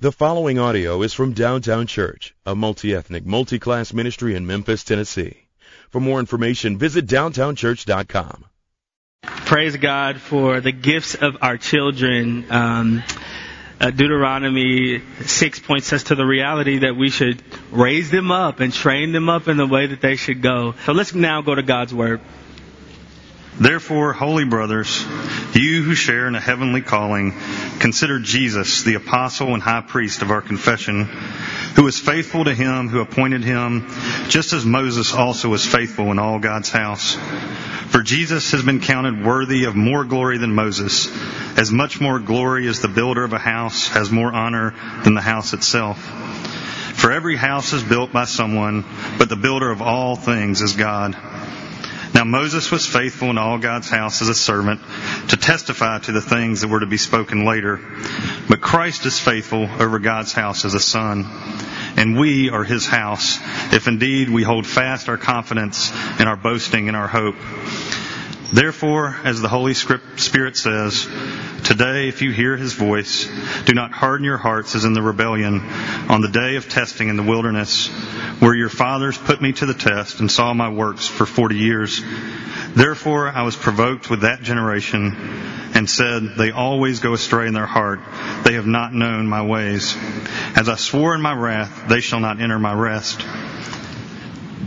The following audio is from Downtown Church, a multi-ethnic, multi-class ministry in Memphis, Tennessee. For more information, visit downtownchurch.com. Praise God for the gifts of our children. Um, uh, Deuteronomy 6 points us to the reality that we should raise them up and train them up in the way that they should go. So let's now go to God's Word. Therefore, holy brothers, you who share in a heavenly calling, consider Jesus, the apostle and high priest of our confession, who is faithful to him who appointed him, just as Moses also was faithful in all God's house. For Jesus has been counted worthy of more glory than Moses, as much more glory as the builder of a house has more honor than the house itself. For every house is built by someone, but the builder of all things is God. Now Moses was faithful in all God's house as a servant to testify to the things that were to be spoken later. But Christ is faithful over God's house as a son. And we are his house, if indeed we hold fast our confidence and our boasting and our hope. Therefore, as the Holy Spirit says, Today, if you hear his voice, do not harden your hearts as in the rebellion on the day of testing in the wilderness, where your fathers put me to the test and saw my works for forty years. Therefore, I was provoked with that generation and said, They always go astray in their heart. They have not known my ways. As I swore in my wrath, they shall not enter my rest.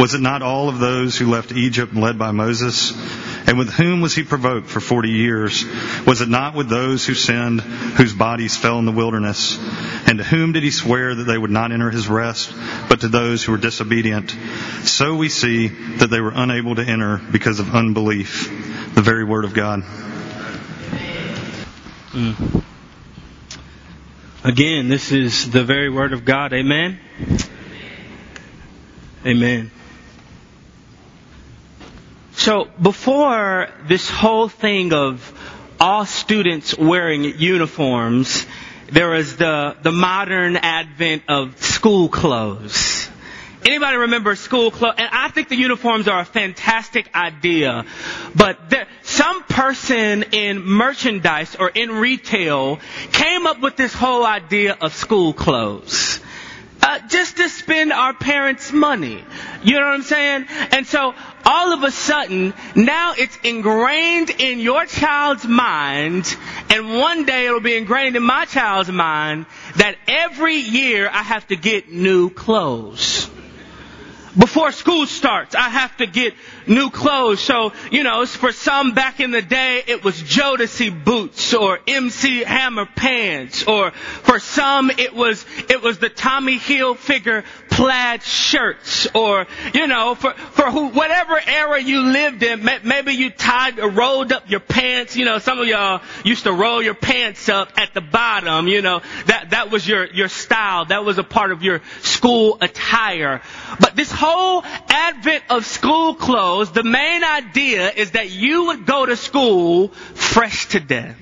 Was it not all of those who left Egypt led by Moses? And with whom was he provoked for forty years? Was it not with those who sinned, whose bodies fell in the wilderness? And to whom did he swear that they would not enter his rest, but to those who were disobedient? So we see that they were unable to enter because of unbelief. The very word of God. Mm. Again, this is the very word of God. Amen. Amen. So before this whole thing of all students wearing uniforms, there was the, the modern advent of school clothes. Anybody remember school clothes? And I think the uniforms are a fantastic idea. But there, some person in merchandise or in retail came up with this whole idea of school clothes. Uh, just to spend our parents' money. You know what I'm saying? And so all of a sudden, now it's ingrained in your child's mind, and one day it'll be ingrained in my child's mind that every year I have to get new clothes. Before school starts, I have to get new clothes. So, you know, for some back in the day, it was Jodeci boots or MC Hammer pants, or for some it was, it was the Tommy Hilfiger plaid shirts, or, you know, for, for who, whatever era you lived in, maybe you tied or rolled up your pants, you know, some of y'all used to roll your pants up at the bottom, you know, that, that was your, your style, that was a part of your school attire. But this whole advent of school clothes, the main idea is that you would go to school fresh to death.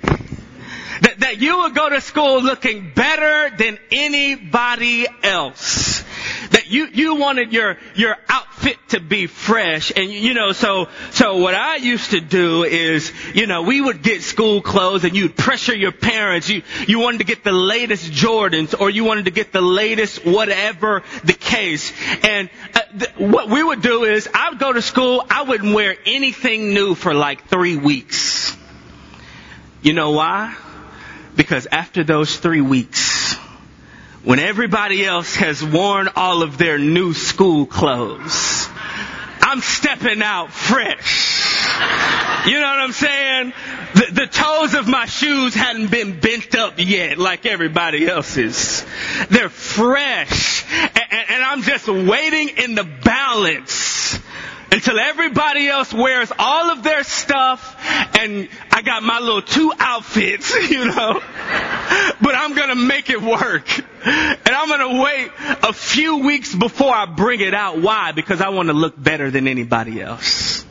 That, that you would go to school looking better than anybody else. That you, you wanted your, your outfit to be fresh. And you know, so, so what I used to do is, you know, we would get school clothes and you'd pressure your parents. You, you wanted to get the latest Jordans or you wanted to get the latest whatever the case. And uh, th- what we would do is I would go to school, I wouldn't wear anything new for like three weeks. You know why? Because after those three weeks, when everybody else has worn all of their new school clothes, I'm stepping out fresh. You know what I'm saying? The, the, toes of my shoes hadn't been bent up yet like everybody else's. They're fresh. And, and I'm just waiting in the balance until everybody else wears all of their stuff and I got my little two outfits, you know. but I'm gonna make it work. And I'm gonna wait a few weeks before I bring it out. Why? Because I want to look better than anybody else.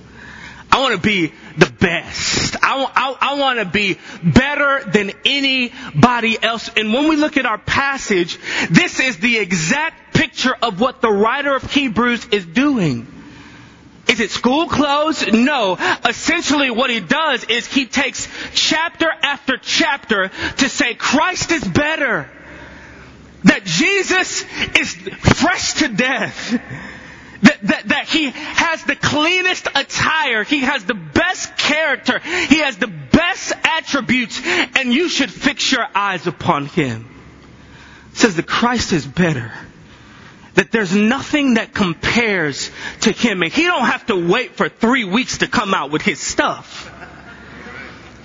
I want to be the best. I, I, I want to be better than anybody else. And when we look at our passage, this is the exact picture of what the writer of Hebrews is doing. Is it school clothes? No. Essentially what he does is he takes chapter after chapter to say Christ is better. That Jesus is fresh to death. That, that, that, he has the cleanest attire. He has the best character. He has the best attributes. And you should fix your eyes upon him. Says that Christ is better that there's nothing that compares to him and he don't have to wait for three weeks to come out with his stuff.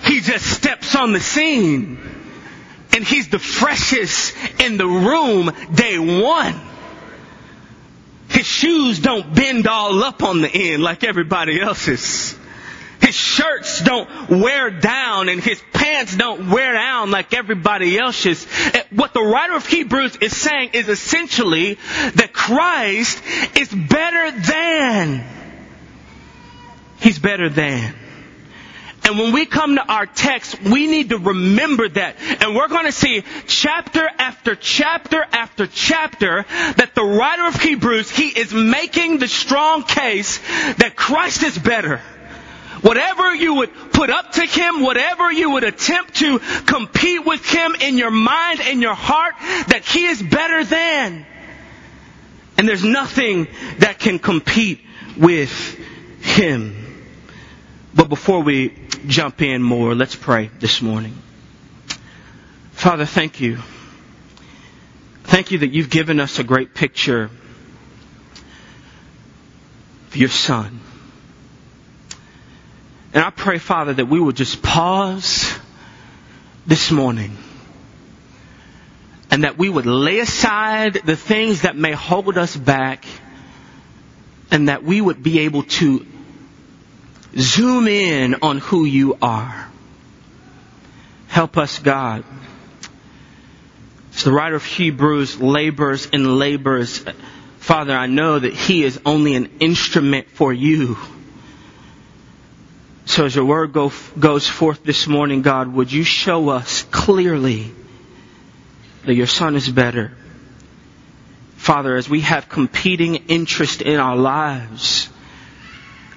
He just steps on the scene and he's the freshest in the room day one. His shoes don't bend all up on the end like everybody else's. His shirts don't wear down and his pants don't wear down like everybody else's. What the writer of Hebrews is saying is essentially that Christ is better than. He's better than. And when we come to our text, we need to remember that. And we're going to see chapter after chapter after chapter that the writer of Hebrews, he is making the strong case that Christ is better. Whatever you would put up to Him, whatever you would attempt to compete with Him in your mind and your heart, that He is better than. And there's nothing that can compete with Him. But before we jump in more, let's pray this morning. Father, thank you. Thank you that you've given us a great picture of your Son. And I pray, Father, that we will just pause this morning and that we would lay aside the things that may hold us back and that we would be able to zoom in on who you are. Help us, God. As the writer of Hebrews labors and labors, Father, I know that he is only an instrument for you. So as your word go, goes forth this morning, God, would you show us clearly that your son is better? Father, as we have competing interest in our lives,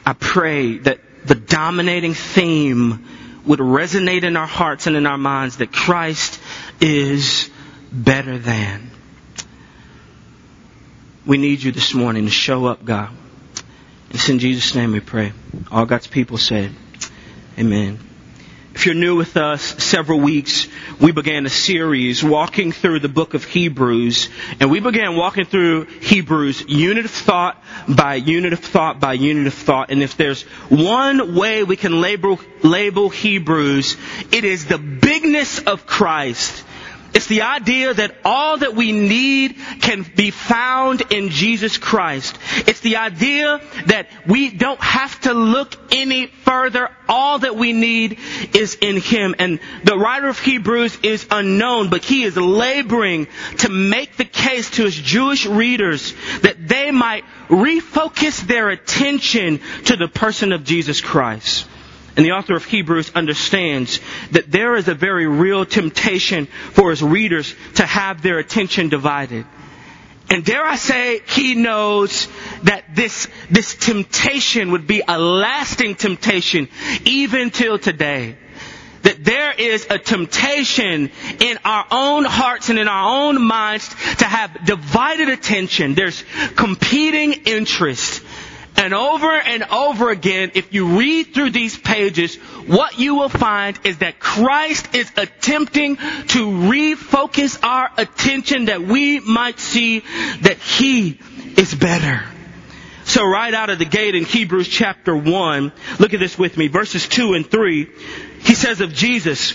I pray that the dominating theme would resonate in our hearts and in our minds that Christ is better than. We need you this morning to show up, God. It's in Jesus' name we pray. All God's people said, Amen. If you're new with us, several weeks we began a series walking through the book of Hebrews, and we began walking through Hebrews unit of thought by unit of thought by unit of thought. And if there's one way we can label, label Hebrews, it is the bigness of Christ it's the idea that all that we need can be found in Jesus Christ. It's the idea that we don't have to look any further. All that we need is in Him. And the writer of Hebrews is unknown, but he is laboring to make the case to his Jewish readers that they might refocus their attention to the person of Jesus Christ. And the author of Hebrews understands that there is a very real temptation for his readers to have their attention divided. And dare I say, he knows that this, this temptation would be a lasting temptation even till today. That there is a temptation in our own hearts and in our own minds to have divided attention. There's competing interests. And over and over again, if you read through these pages, what you will find is that Christ is attempting to refocus our attention that we might see that He is better. So right out of the gate in Hebrews chapter 1, look at this with me, verses 2 and 3, he says of Jesus,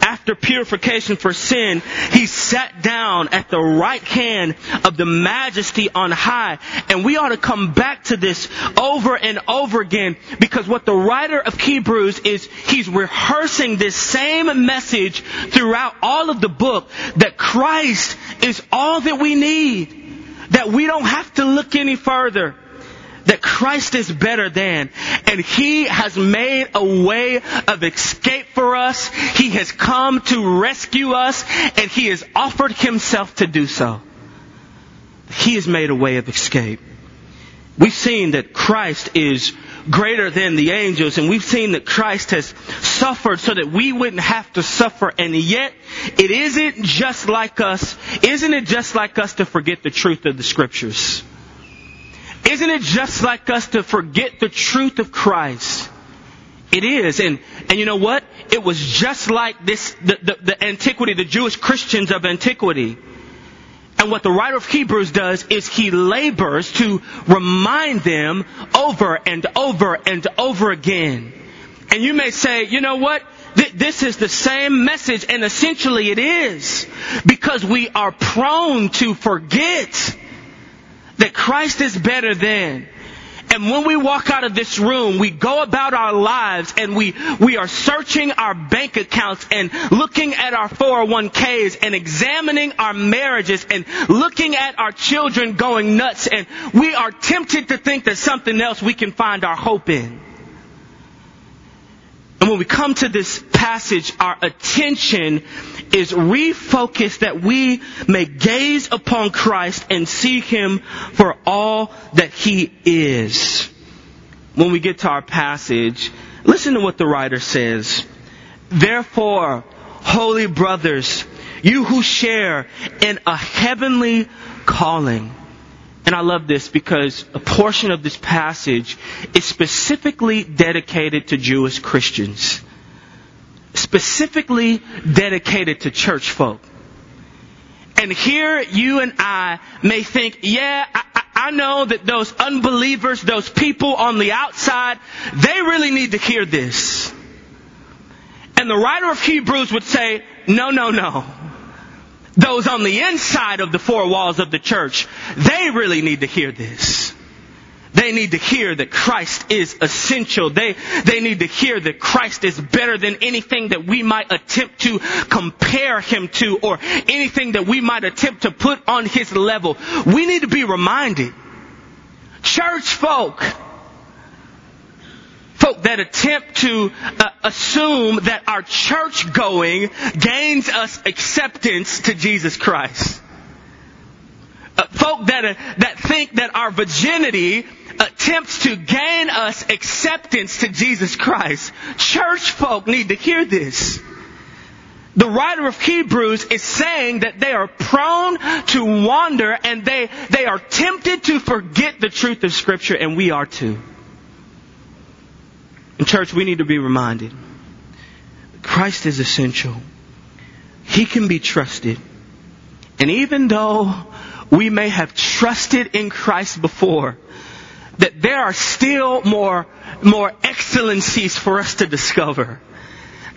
after purification for sin, he sat down at the right hand of the majesty on high. And we ought to come back to this over and over again because what the writer of Hebrews is, he's rehearsing this same message throughout all of the book that Christ is all that we need. That we don't have to look any further that Christ is better than. And He has made a way of escape for us. He has come to rescue us and He has offered Himself to do so. He has made a way of escape. We've seen that Christ is greater than the angels and we've seen that Christ has suffered so that we wouldn't have to suffer and yet it isn't just like us, isn't it just like us to forget the truth of the scriptures? Isn't it just like us to forget the truth of Christ? It is. And, and you know what? It was just like this, the, the, the antiquity, the Jewish Christians of antiquity. And what the writer of Hebrews does is he labors to remind them over and over and over again. And you may say, you know what? This is the same message, and essentially it is. Because we are prone to forget that Christ is better than. And when we walk out of this room, we go about our lives and we, we are searching our bank accounts and looking at our 401ks and examining our marriages and looking at our children going nuts and we are tempted to think that something else we can find our hope in. And when we come to this passage, our attention is refocused that we may gaze upon Christ and see Him for all that He is. When we get to our passage, listen to what the writer says. Therefore, holy brothers, you who share in a heavenly calling, and I love this because a portion of this passage is specifically dedicated to Jewish Christians. Specifically dedicated to church folk. And here you and I may think, yeah, I, I know that those unbelievers, those people on the outside, they really need to hear this. And the writer of Hebrews would say, no, no, no those on the inside of the four walls of the church, they really need to hear this. They need to hear that Christ is essential. They, they need to hear that Christ is better than anything that we might attempt to compare him to or anything that we might attempt to put on his level. We need to be reminded. Church folk, folk that attempt to uh, assume that our church going gains us acceptance to Jesus Christ. Uh, folk that, uh, that think that our virginity attempts to gain us acceptance to Jesus Christ. Church folk need to hear this. The writer of Hebrews is saying that they are prone to wander and they, they are tempted to forget the truth of scripture and we are too. In church, we need to be reminded Christ is essential. He can be trusted. And even though we may have trusted in Christ before, that there are still more, more excellencies for us to discover.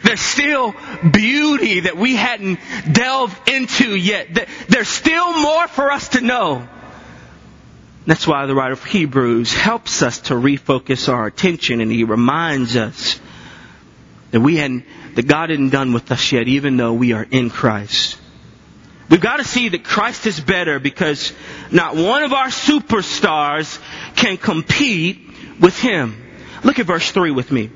There's still beauty that we hadn't delved into yet. There's still more for us to know. That's why the writer of Hebrews helps us to refocus our attention and he reminds us that we hadn't, that God hadn't done with us yet, even though we are in Christ. We've got to see that Christ is better because not one of our superstars can compete with him. Look at verse 3 with me.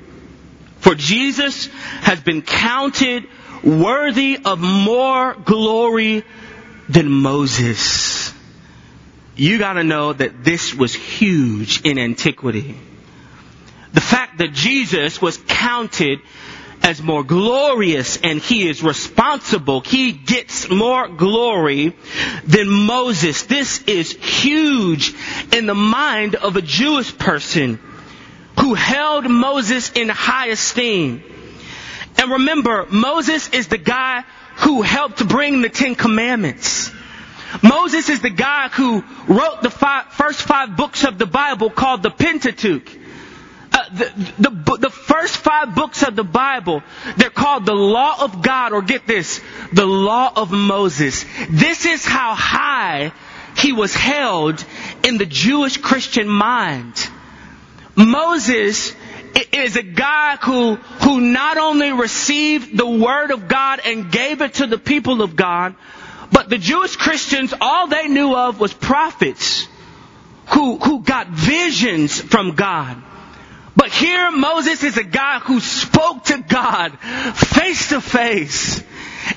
For Jesus has been counted worthy of more glory than Moses you gotta know that this was huge in antiquity. The fact that Jesus was counted as more glorious and he is responsible. He gets more glory than Moses. This is huge in the mind of a Jewish person who held Moses in high esteem. And remember, Moses is the guy who helped bring the Ten Commandments. Moses is the guy who wrote the first five books of the Bible called the Pentateuch. Uh, the, the, the first five books of the Bible, they're called the Law of God, or get this, the Law of Moses. This is how high he was held in the Jewish Christian mind. Moses is a guy who, who not only received the Word of God and gave it to the people of God, but the Jewish Christians, all they knew of was prophets who, who got visions from God. But here Moses is a guy who spoke to God face to face.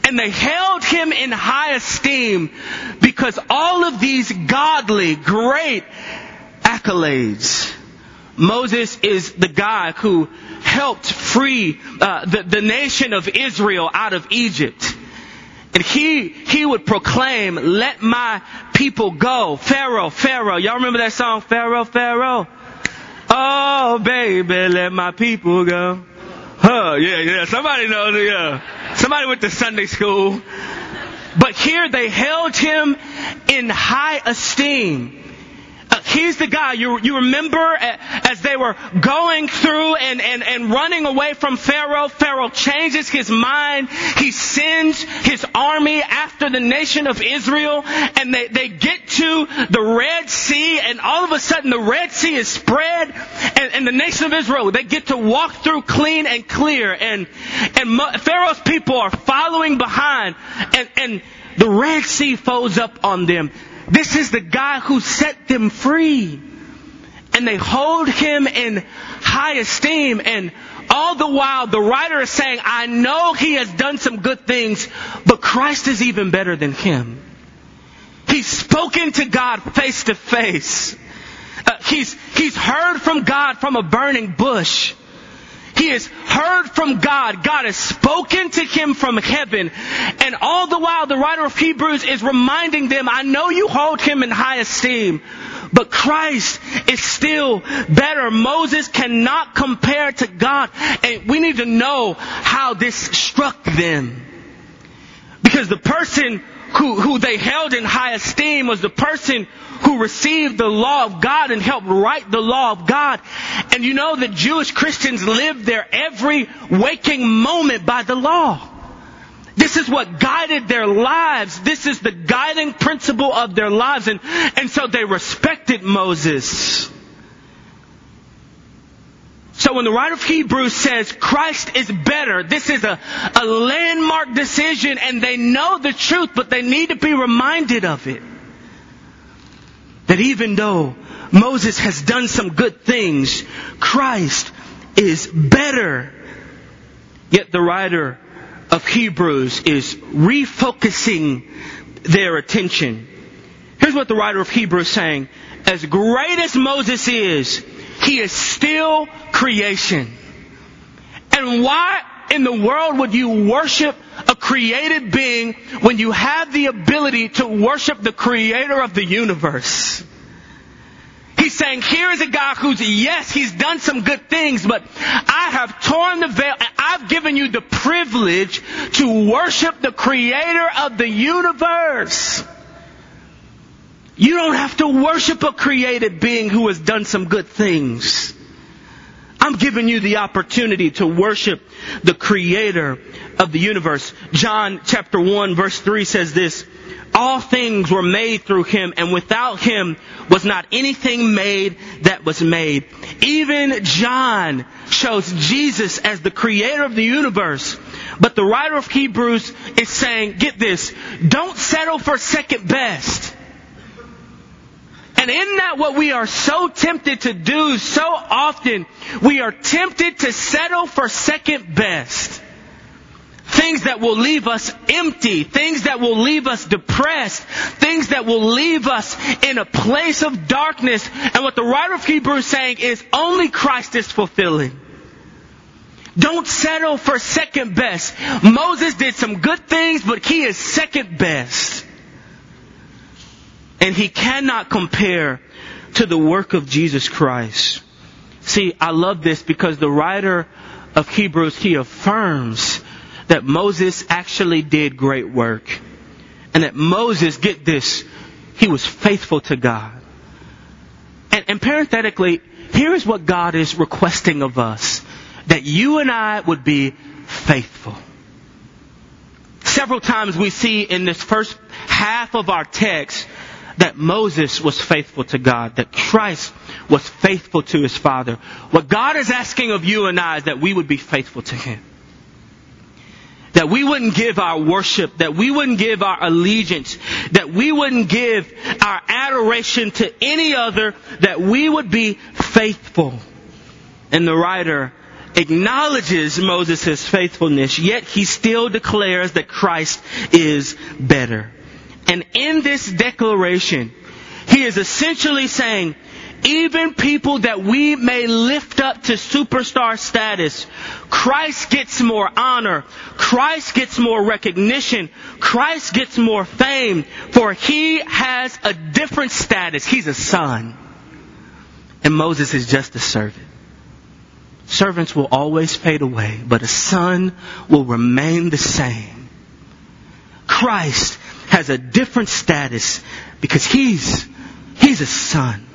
And they held him in high esteem because all of these godly, great accolades. Moses is the guy who helped free uh, the, the nation of Israel out of Egypt. And he, he would proclaim, let my people go. Pharaoh, Pharaoh. Y'all remember that song, Pharaoh, Pharaoh? Oh, baby, let my people go. Huh, yeah, yeah. Somebody knows it, yeah. Somebody went to Sunday school. But here they held him in high esteem. Uh, he's the guy, you, you remember as they were going through and, and, and running away from Pharaoh, Pharaoh changes his mind. He sends his army after the nation of Israel and they, they get the Red Sea and all of a sudden the Red Sea is spread and, and the nation of Israel, they get to walk through clean and clear and, and Pharaoh's people are following behind and, and the Red Sea folds up on them. This is the guy who set them free. And they hold him in high esteem. And all the while, the writer is saying, I know he has done some good things, but Christ is even better than him. He's spoken to God face to face. Uh, he's, he's heard from God from a burning bush. He has heard from God. God has spoken to him from heaven. And all the while, the writer of Hebrews is reminding them, I know you hold him in high esteem, but Christ is still better. Moses cannot compare to God. And we need to know how this struck them. Because the person who, who they held in high esteem was the person who received the law of God and helped write the law of God. And you know that Jewish Christians live their every waking moment by the law. This is what guided their lives. This is the guiding principle of their lives. And, and so they respected Moses. So when the writer of Hebrews says Christ is better, this is a, a landmark decision and they know the truth, but they need to be reminded of it that even though Moses has done some good things, Christ is better. Yet the writer of Hebrews is refocusing their attention. Here's what the writer of Hebrews is saying. As great as Moses is, he is still creation. And why in the world would you worship a created being when you have the ability to worship the creator of the universe? He's saying, here is a guy who's, yes, he's done some good things, but I have torn the veil and I've given you the privilege to worship the creator of the universe. You don't have to worship a created being who has done some good things. I'm giving you the opportunity to worship the creator of the universe. John chapter 1 verse 3 says this, all things were made through him and without him was not anything made that was made. Even John shows Jesus as the creator of the universe. But the writer of Hebrews is saying, get this, don't settle for second best. And in that what we are so tempted to do so often, we are tempted to settle for second best. Things that will leave us empty, things that will leave us depressed, things that will leave us in a place of darkness. And what the writer of Hebrews is saying is only Christ is fulfilling. Don't settle for second best. Moses did some good things, but he is second best. And he cannot compare to the work of Jesus Christ. See, I love this because the writer of Hebrews, he affirms that Moses actually did great work. And that Moses, get this, he was faithful to God. And, and parenthetically, here is what God is requesting of us. That you and I would be faithful. Several times we see in this first half of our text that Moses was faithful to God, that Christ was faithful to his Father. What God is asking of you and I is that we would be faithful to Him. That we wouldn't give our worship, that we wouldn't give our allegiance, that we wouldn't give our adoration to any other, that we would be faithful. And the writer acknowledges Moses' faithfulness, yet he still declares that Christ is better. And in this declaration, he is essentially saying, even people that we may lift up to superstar status, Christ gets more honor. Christ gets more recognition. Christ gets more fame, for he has a different status. He's a son. And Moses is just a servant. Servants will always fade away, but a son will remain the same. Christ has a different status because he's, he's a son.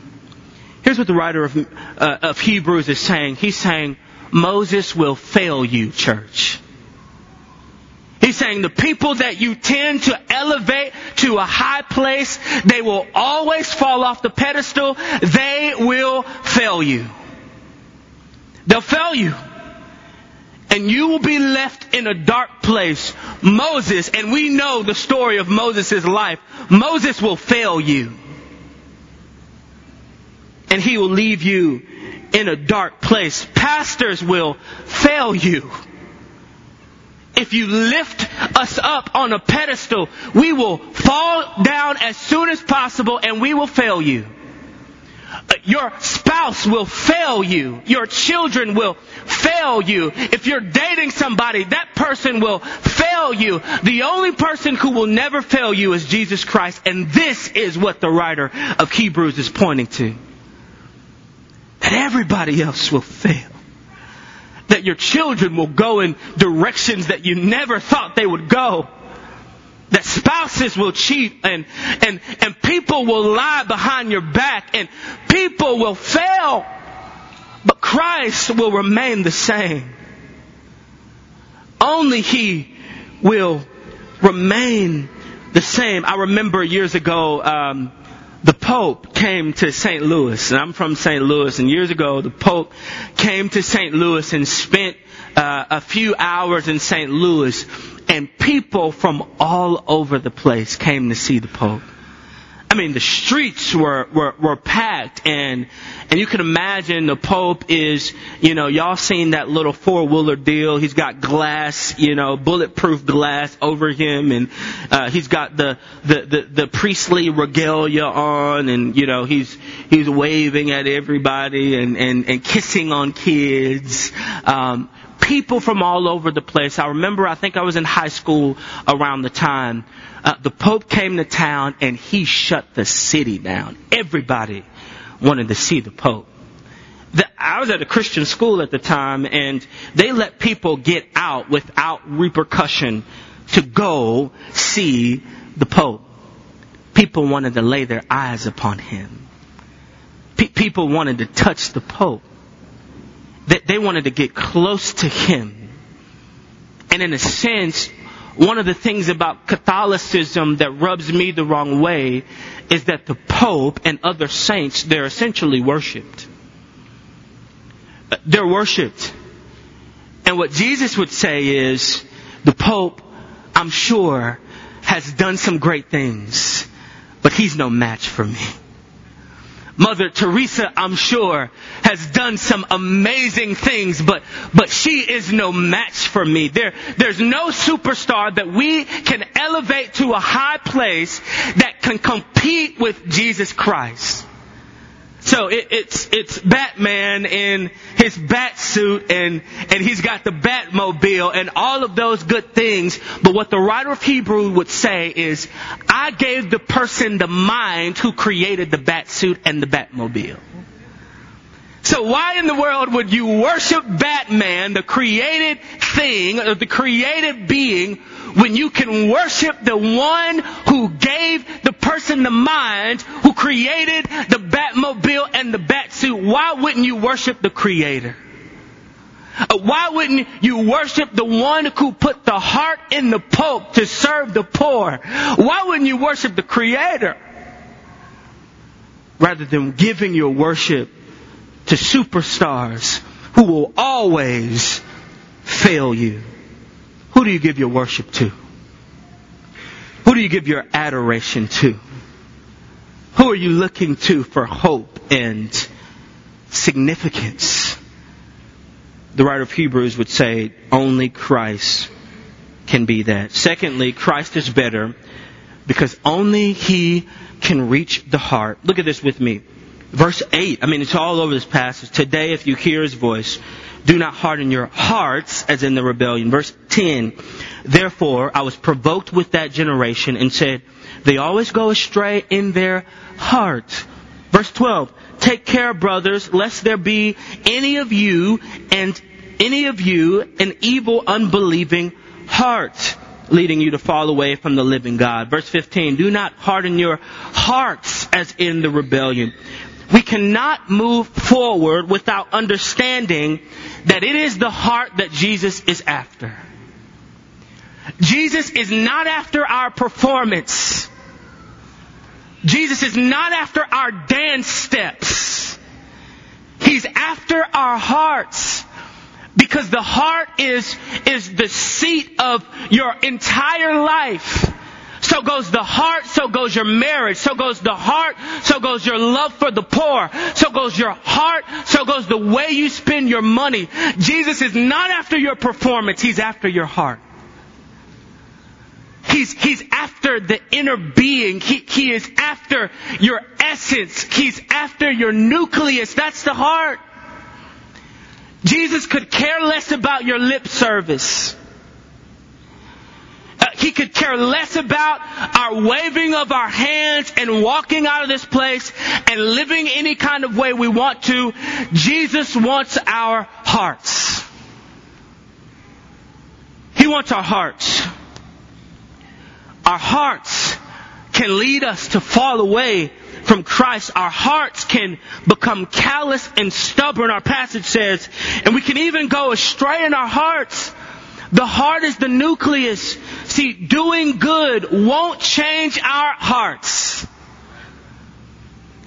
Here's what the writer of, uh, of Hebrews is saying. He's saying, Moses will fail you, church. He's saying the people that you tend to elevate to a high place, they will always fall off the pedestal. They will fail you. They'll fail you. And you will be left in a dark place. Moses, and we know the story of Moses' life. Moses will fail you and he will leave you in a dark place. Pastors will fail you. If you lift us up on a pedestal, we will fall down as soon as possible and we will fail you. Uh, your spouse will fail you. Your children will fail you. If you're dating somebody, that person will fail you. The only person who will never fail you is Jesus Christ. And this is what the writer of Hebrews is pointing to that everybody else will fail. That your children will go in directions that you never thought they would go. That spouses will cheat and, and, and people will lie behind your back and people will fail. But Christ will remain the same. Only He will remain the same. I remember years ago, um, the Pope came to St. Louis, and I'm from St. Louis, and years ago the Pope came to St. Louis and spent uh, a few hours in St. Louis, and people from all over the place came to see the Pope. I mean, the streets were, were, were packed and, and you can imagine the Pope is, you know, y'all seen that little four wheeler deal. He's got glass, you know, bulletproof glass over him and, uh, he's got the, the, the, the priestly regalia on and, you know, he's, he's waving at everybody and, and, and kissing on kids. Um, people from all over the place. I remember, I think I was in high school around the time uh, the Pope came to town and he shut the city down. Everybody wanted to see the Pope. The, I was at a Christian school at the time and they let people get out without repercussion to go see the Pope. People wanted to lay their eyes upon him. People wanted to touch the Pope. They, they wanted to get close to him. And in a sense, one of the things about Catholicism that rubs me the wrong way is that the Pope and other saints, they're essentially worshipped. They're worshipped. And what Jesus would say is, the Pope, I'm sure, has done some great things, but he's no match for me. Mother Teresa, I'm sure, has done some amazing things, but, but she is no match for me. There, there's no superstar that we can elevate to a high place that can compete with Jesus Christ. So it, it's it's Batman in his bat suit and and he's got the Batmobile and all of those good things. But what the writer of Hebrew would say is, I gave the person the mind who created the bat suit and the Batmobile. So why in the world would you worship Batman, the created thing, the created being, when you can worship the one who gave the person the mind, who created the Batmobile and the Batsuit? Why wouldn't you worship the creator? Uh, why wouldn't you worship the one who put the heart in the poke to serve the poor? Why wouldn't you worship the creator? Rather than giving your worship to superstars who will always fail you. Who do you give your worship to? Who do you give your adoration to? Who are you looking to for hope and significance? The writer of Hebrews would say only Christ can be that. Secondly, Christ is better because only He can reach the heart. Look at this with me. Verse 8, I mean, it's all over this passage. Today, if you hear his voice, do not harden your hearts as in the rebellion. Verse 10, therefore, I was provoked with that generation and said, they always go astray in their heart. Verse 12, take care, brothers, lest there be any of you and any of you an evil, unbelieving heart leading you to fall away from the living God. Verse 15, do not harden your hearts as in the rebellion. We cannot move forward without understanding that it is the heart that Jesus is after. Jesus is not after our performance. Jesus is not after our dance steps. He's after our hearts. Because the heart is, is the seat of your entire life. So goes the heart, so goes your marriage, so goes the heart, so goes your love for the poor, so goes your heart, so goes the way you spend your money. Jesus is not after your performance, He's after your heart. He's, he's after the inner being. He, he is after your essence. He's after your nucleus. That's the heart. Jesus could care less about your lip service. He could care less about our waving of our hands and walking out of this place and living any kind of way we want to. Jesus wants our hearts. He wants our hearts. Our hearts can lead us to fall away from Christ. Our hearts can become callous and stubborn, our passage says, and we can even go astray in our hearts. The heart is the nucleus. See, doing good won't change our hearts.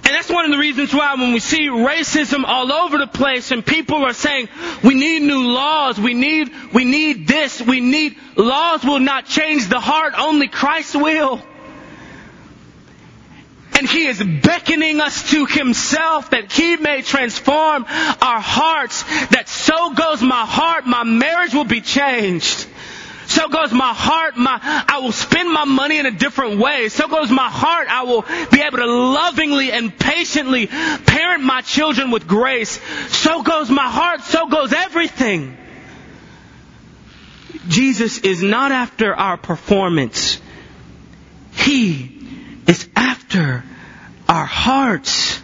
And that's one of the reasons why when we see racism all over the place and people are saying, we need new laws, we need, we need this, we need, laws will not change the heart, only Christ will. And He is beckoning us to Himself that He may transform our hearts, that so goes my heart, my marriage will be changed. So goes my heart, my, I will spend my money in a different way. So goes my heart, I will be able to lovingly and patiently parent my children with grace. So goes my heart, so goes everything. Jesus is not after our performance. He is after our hearts.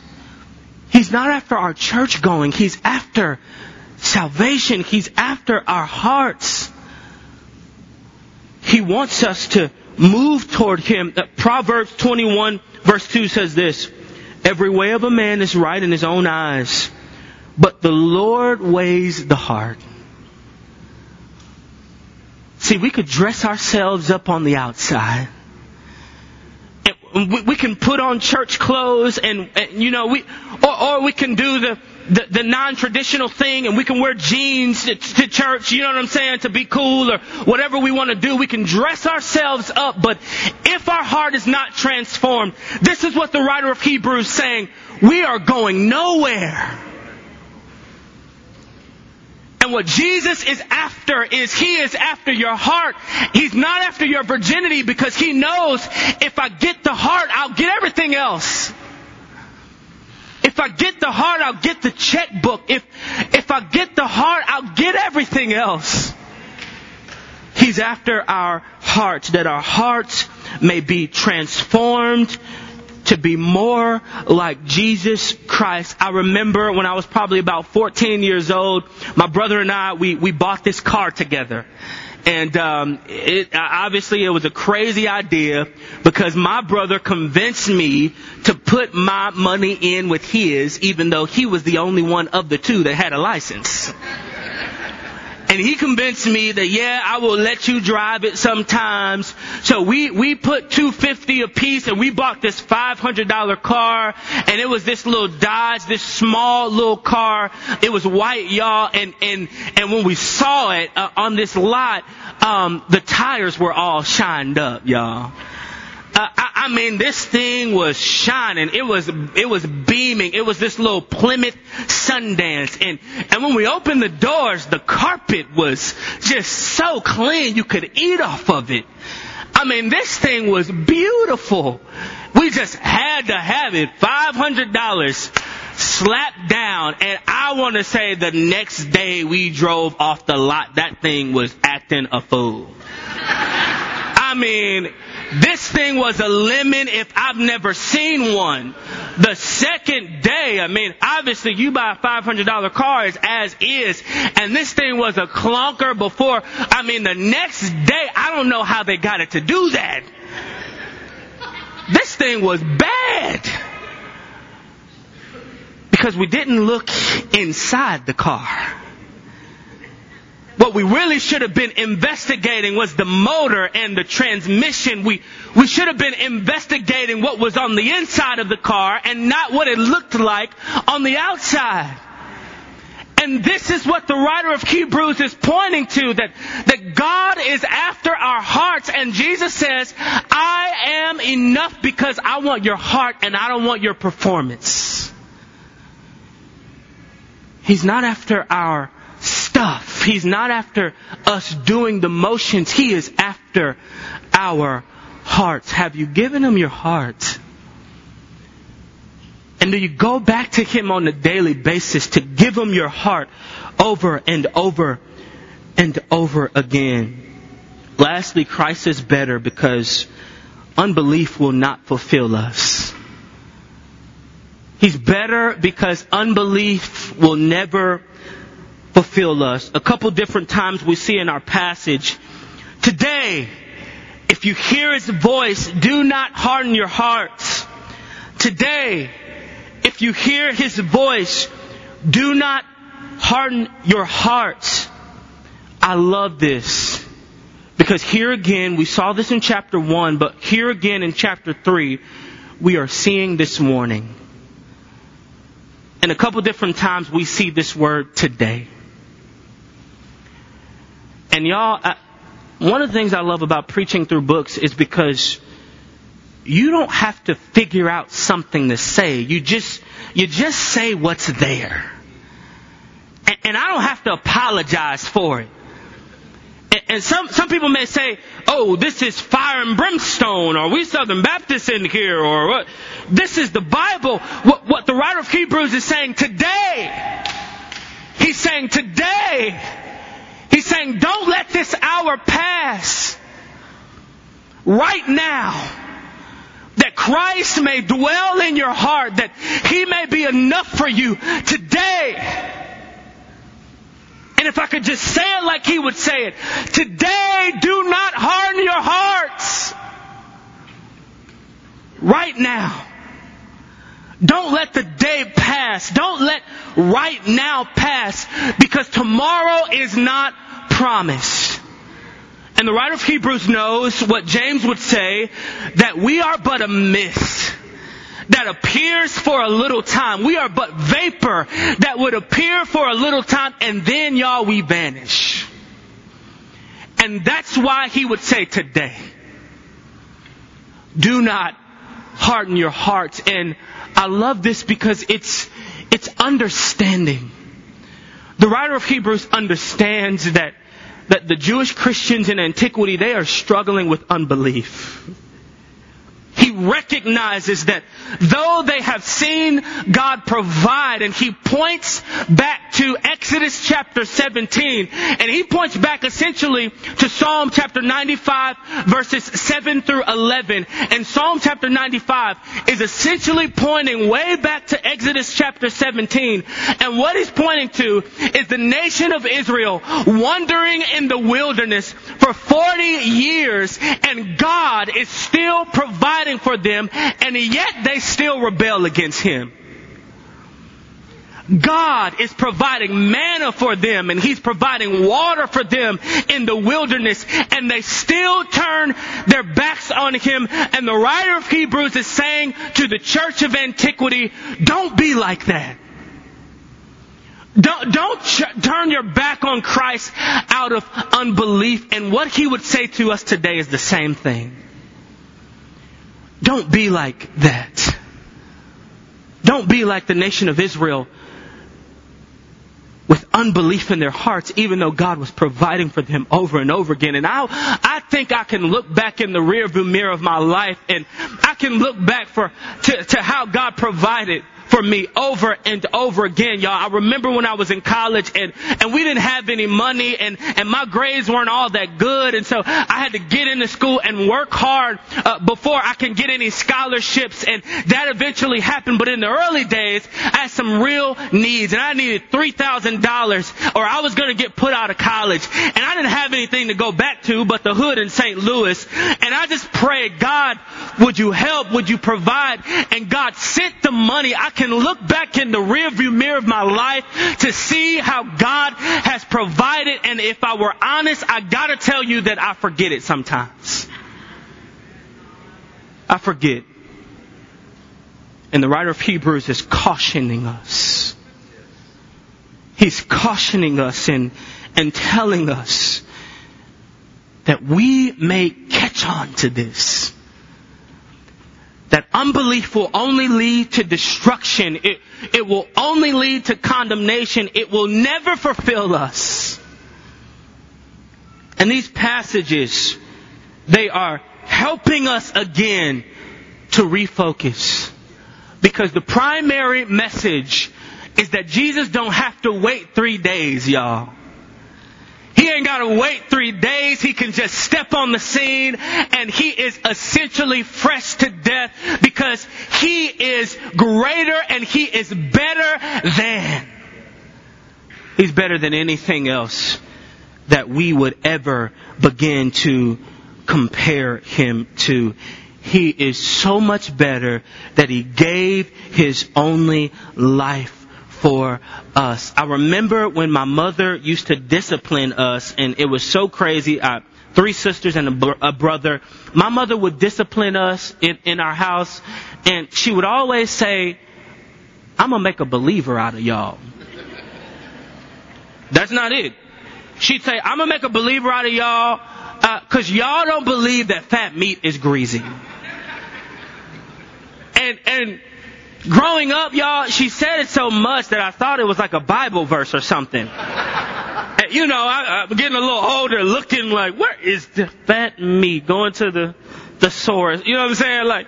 He's not after our church going. He's after salvation. He's after our hearts. He wants us to move toward Him. Uh, Proverbs 21 verse 2 says this, Every way of a man is right in his own eyes, but the Lord weighs the heart. See, we could dress ourselves up on the outside we, we can put on church clothes and, and you know, we, or, or we can do the, the, the non-traditional thing and we can wear jeans to, to, church, you know what I'm saying, to be cool or whatever we want to do. We can dress ourselves up, but if our heart is not transformed, this is what the writer of Hebrews saying, we are going nowhere. And what Jesus is after is He is after your heart. He's not after your virginity because He knows if I get the heart, I'll get everything else. If I get the heart, I'll get the checkbook. If, if I get the heart, I'll get everything else. He's after our hearts, that our hearts may be transformed to be more like Jesus Christ. I remember when I was probably about 14 years old, my brother and I, we, we bought this car together. And um, it, obviously, it was a crazy idea because my brother convinced me to put my money in with his, even though he was the only one of the two that had a license. And he convinced me that yeah, I will let you drive it sometimes. So we we put 250 a piece and we bought this $500 car and it was this little Dodge, this small little car. It was white, y'all, and and and when we saw it uh, on this lot, um, the tires were all shined up, y'all. Uh, I, mean, this thing was shining. It was, it was beaming. It was this little Plymouth Sundance. And, and when we opened the doors, the carpet was just so clean you could eat off of it. I mean, this thing was beautiful. We just had to have it. $500 slapped down. And I want to say the next day we drove off the lot, that thing was acting a fool. I mean, this thing was a lemon if I've never seen one. The second day, I mean, obviously you buy a $500 car as is, and this thing was a clunker before. I mean, the next day, I don't know how they got it to do that. This thing was bad. Because we didn't look inside the car. What we really should have been investigating was the motor and the transmission. We, we should have been investigating what was on the inside of the car and not what it looked like on the outside. And this is what the writer of Hebrews is pointing to, that, that God is after our hearts. And Jesus says, I am enough because I want your heart and I don't want your performance. He's not after our stuff. He's not after us doing the motions. He is after our hearts. Have you given him your heart? And do you go back to him on a daily basis to give him your heart over and over and over again? Lastly, Christ is better because unbelief will not fulfill us. He's better because unbelief will never fulfill us. A couple different times we see in our passage. Today, if you hear his voice, do not harden your hearts. Today, if you hear his voice, do not harden your hearts. I love this. Because here again, we saw this in chapter 1, but here again in chapter 3, we are seeing this morning. And a couple different times we see this word today. And y'all, I, one of the things I love about preaching through books is because you don't have to figure out something to say. You just, you just say what's there. And, and I don't have to apologize for it. And, some, some people may say, oh, this is fire and brimstone, or we Southern Baptists in here, or what. This is the Bible. What, what the writer of Hebrews is saying today. He's saying today He's saying, don't let this hour pass right now that Christ may dwell in your heart, that He may be enough for you today. And if I could just say it like He would say it, today do not harden your hearts. Right now. Don't let the day pass. Don't let right now pass because tomorrow is not promised. And the writer of Hebrews knows what James would say, that we are but a mist that appears for a little time. We are but vapor that would appear for a little time and then y'all we vanish. And that's why he would say today, do not harden your hearts. And I love this because it's, it's understanding. The writer of Hebrews understands that that the Jewish Christians in antiquity, they are struggling with unbelief. He recognizes that though they have seen God provide and he points back to Exodus chapter 17, and he points back essentially to Psalm chapter 95 verses 7 through 11. And Psalm chapter 95 is essentially pointing way back to Exodus chapter 17. And what he's pointing to is the nation of Israel wandering in the wilderness for 40 years, and God is still providing for them, and yet they still rebel against Him. God is providing manna for them and He's providing water for them in the wilderness and they still turn their backs on Him and the writer of Hebrews is saying to the church of antiquity, don't be like that. Don't, don't ch- turn your back on Christ out of unbelief. And what he would say to us today is the same thing. Don't be like that. Don't be like the nation of Israel with unbelief in their hearts, even though God was providing for them over and over again. And I, I think I can look back in the rearview mirror of my life and I can look back for, to, to how God provided for me over and over again, y'all. I remember when I was in college and, and we didn't have any money and, and my grades weren't all that good. And so I had to get into school and work hard uh, before I can get any scholarships. And that eventually happened. But in the early days, I had some real needs and I needed $3,000 or I was going to get put out of college. And I didn't have anything to go back to but the hood in St. Louis. And I just prayed, God, would you help? Would you provide? And God sent the money. I can look back in the rearview mirror of my life to see how God has provided. And if I were honest, I gotta tell you that I forget it sometimes. I forget. And the writer of Hebrews is cautioning us. He's cautioning us and, and telling us that we may catch on to this that unbelief will only lead to destruction. It, it will only lead to condemnation. It will never fulfill us. And these passages, they are helping us again to refocus. Because the primary message is that Jesus don't have to wait three days, y'all. He ain't got to wait three days. He can just step on the scene and he is essentially fresh to death because he is greater and he is better than. He's better than anything else that we would ever begin to compare him to. He is so much better that he gave his only life for us. I remember when my mother used to discipline us, and it was so crazy. I, three sisters and a, a, brother. My mother would discipline us in, in our house, and she would always say, I'm gonna make a believer out of y'all. That's not it. She'd say, I'm gonna make a believer out of y'all, uh, cause y'all don't believe that fat meat is greasy. And, and Growing up, y'all, she said it so much that I thought it was like a Bible verse or something. you know, I, I'm getting a little older, looking like, where is the fat meat? Going to the the source. You know what I'm saying? Like,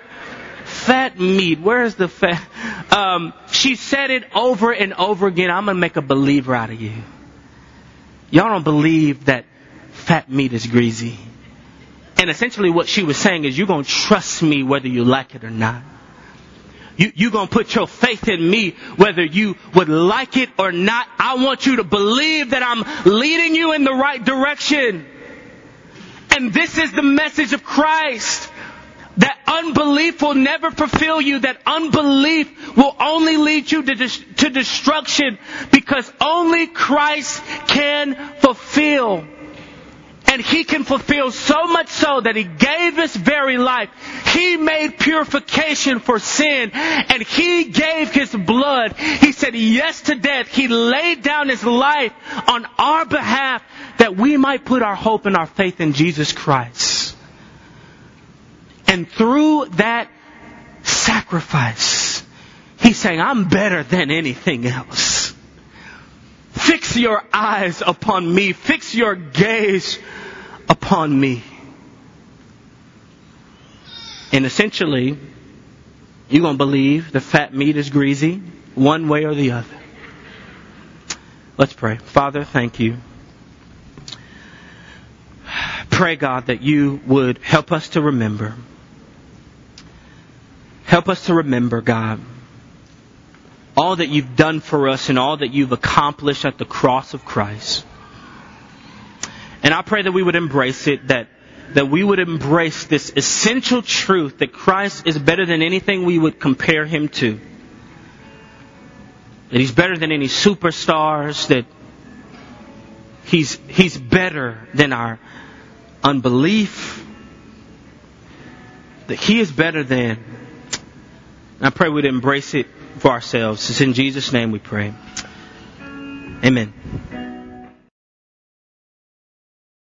fat meat. Where's the fat? Um, she said it over and over again. I'm gonna make a believer out of you. Y'all don't believe that fat meat is greasy. And essentially, what she was saying is, you're gonna trust me whether you like it or not. You, you're going to put your faith in me whether you would like it or not. I want you to believe that I'm leading you in the right direction. And this is the message of Christ. That unbelief will never fulfill you. That unbelief will only lead you to, to destruction because only Christ can fulfill. And he can fulfill so much so that he gave his very life. He made purification for sin and he gave his blood. He said yes to death. He laid down his life on our behalf that we might put our hope and our faith in Jesus Christ. And through that sacrifice, he's saying, I'm better than anything else. Fix your eyes upon me. Fix your gaze upon me. And essentially, you're going to believe the fat meat is greasy one way or the other. Let's pray. Father, thank you. Pray, God, that you would help us to remember. Help us to remember, God, all that you've done for us and all that you've accomplished at the cross of Christ. And I pray that we would embrace it, that, that we would embrace this essential truth that Christ is better than anything we would compare him to. That he's better than any superstars, that he's, he's better than our unbelief, that he is better than. I pray we'd embrace it for ourselves. It's in Jesus' name we pray. Amen.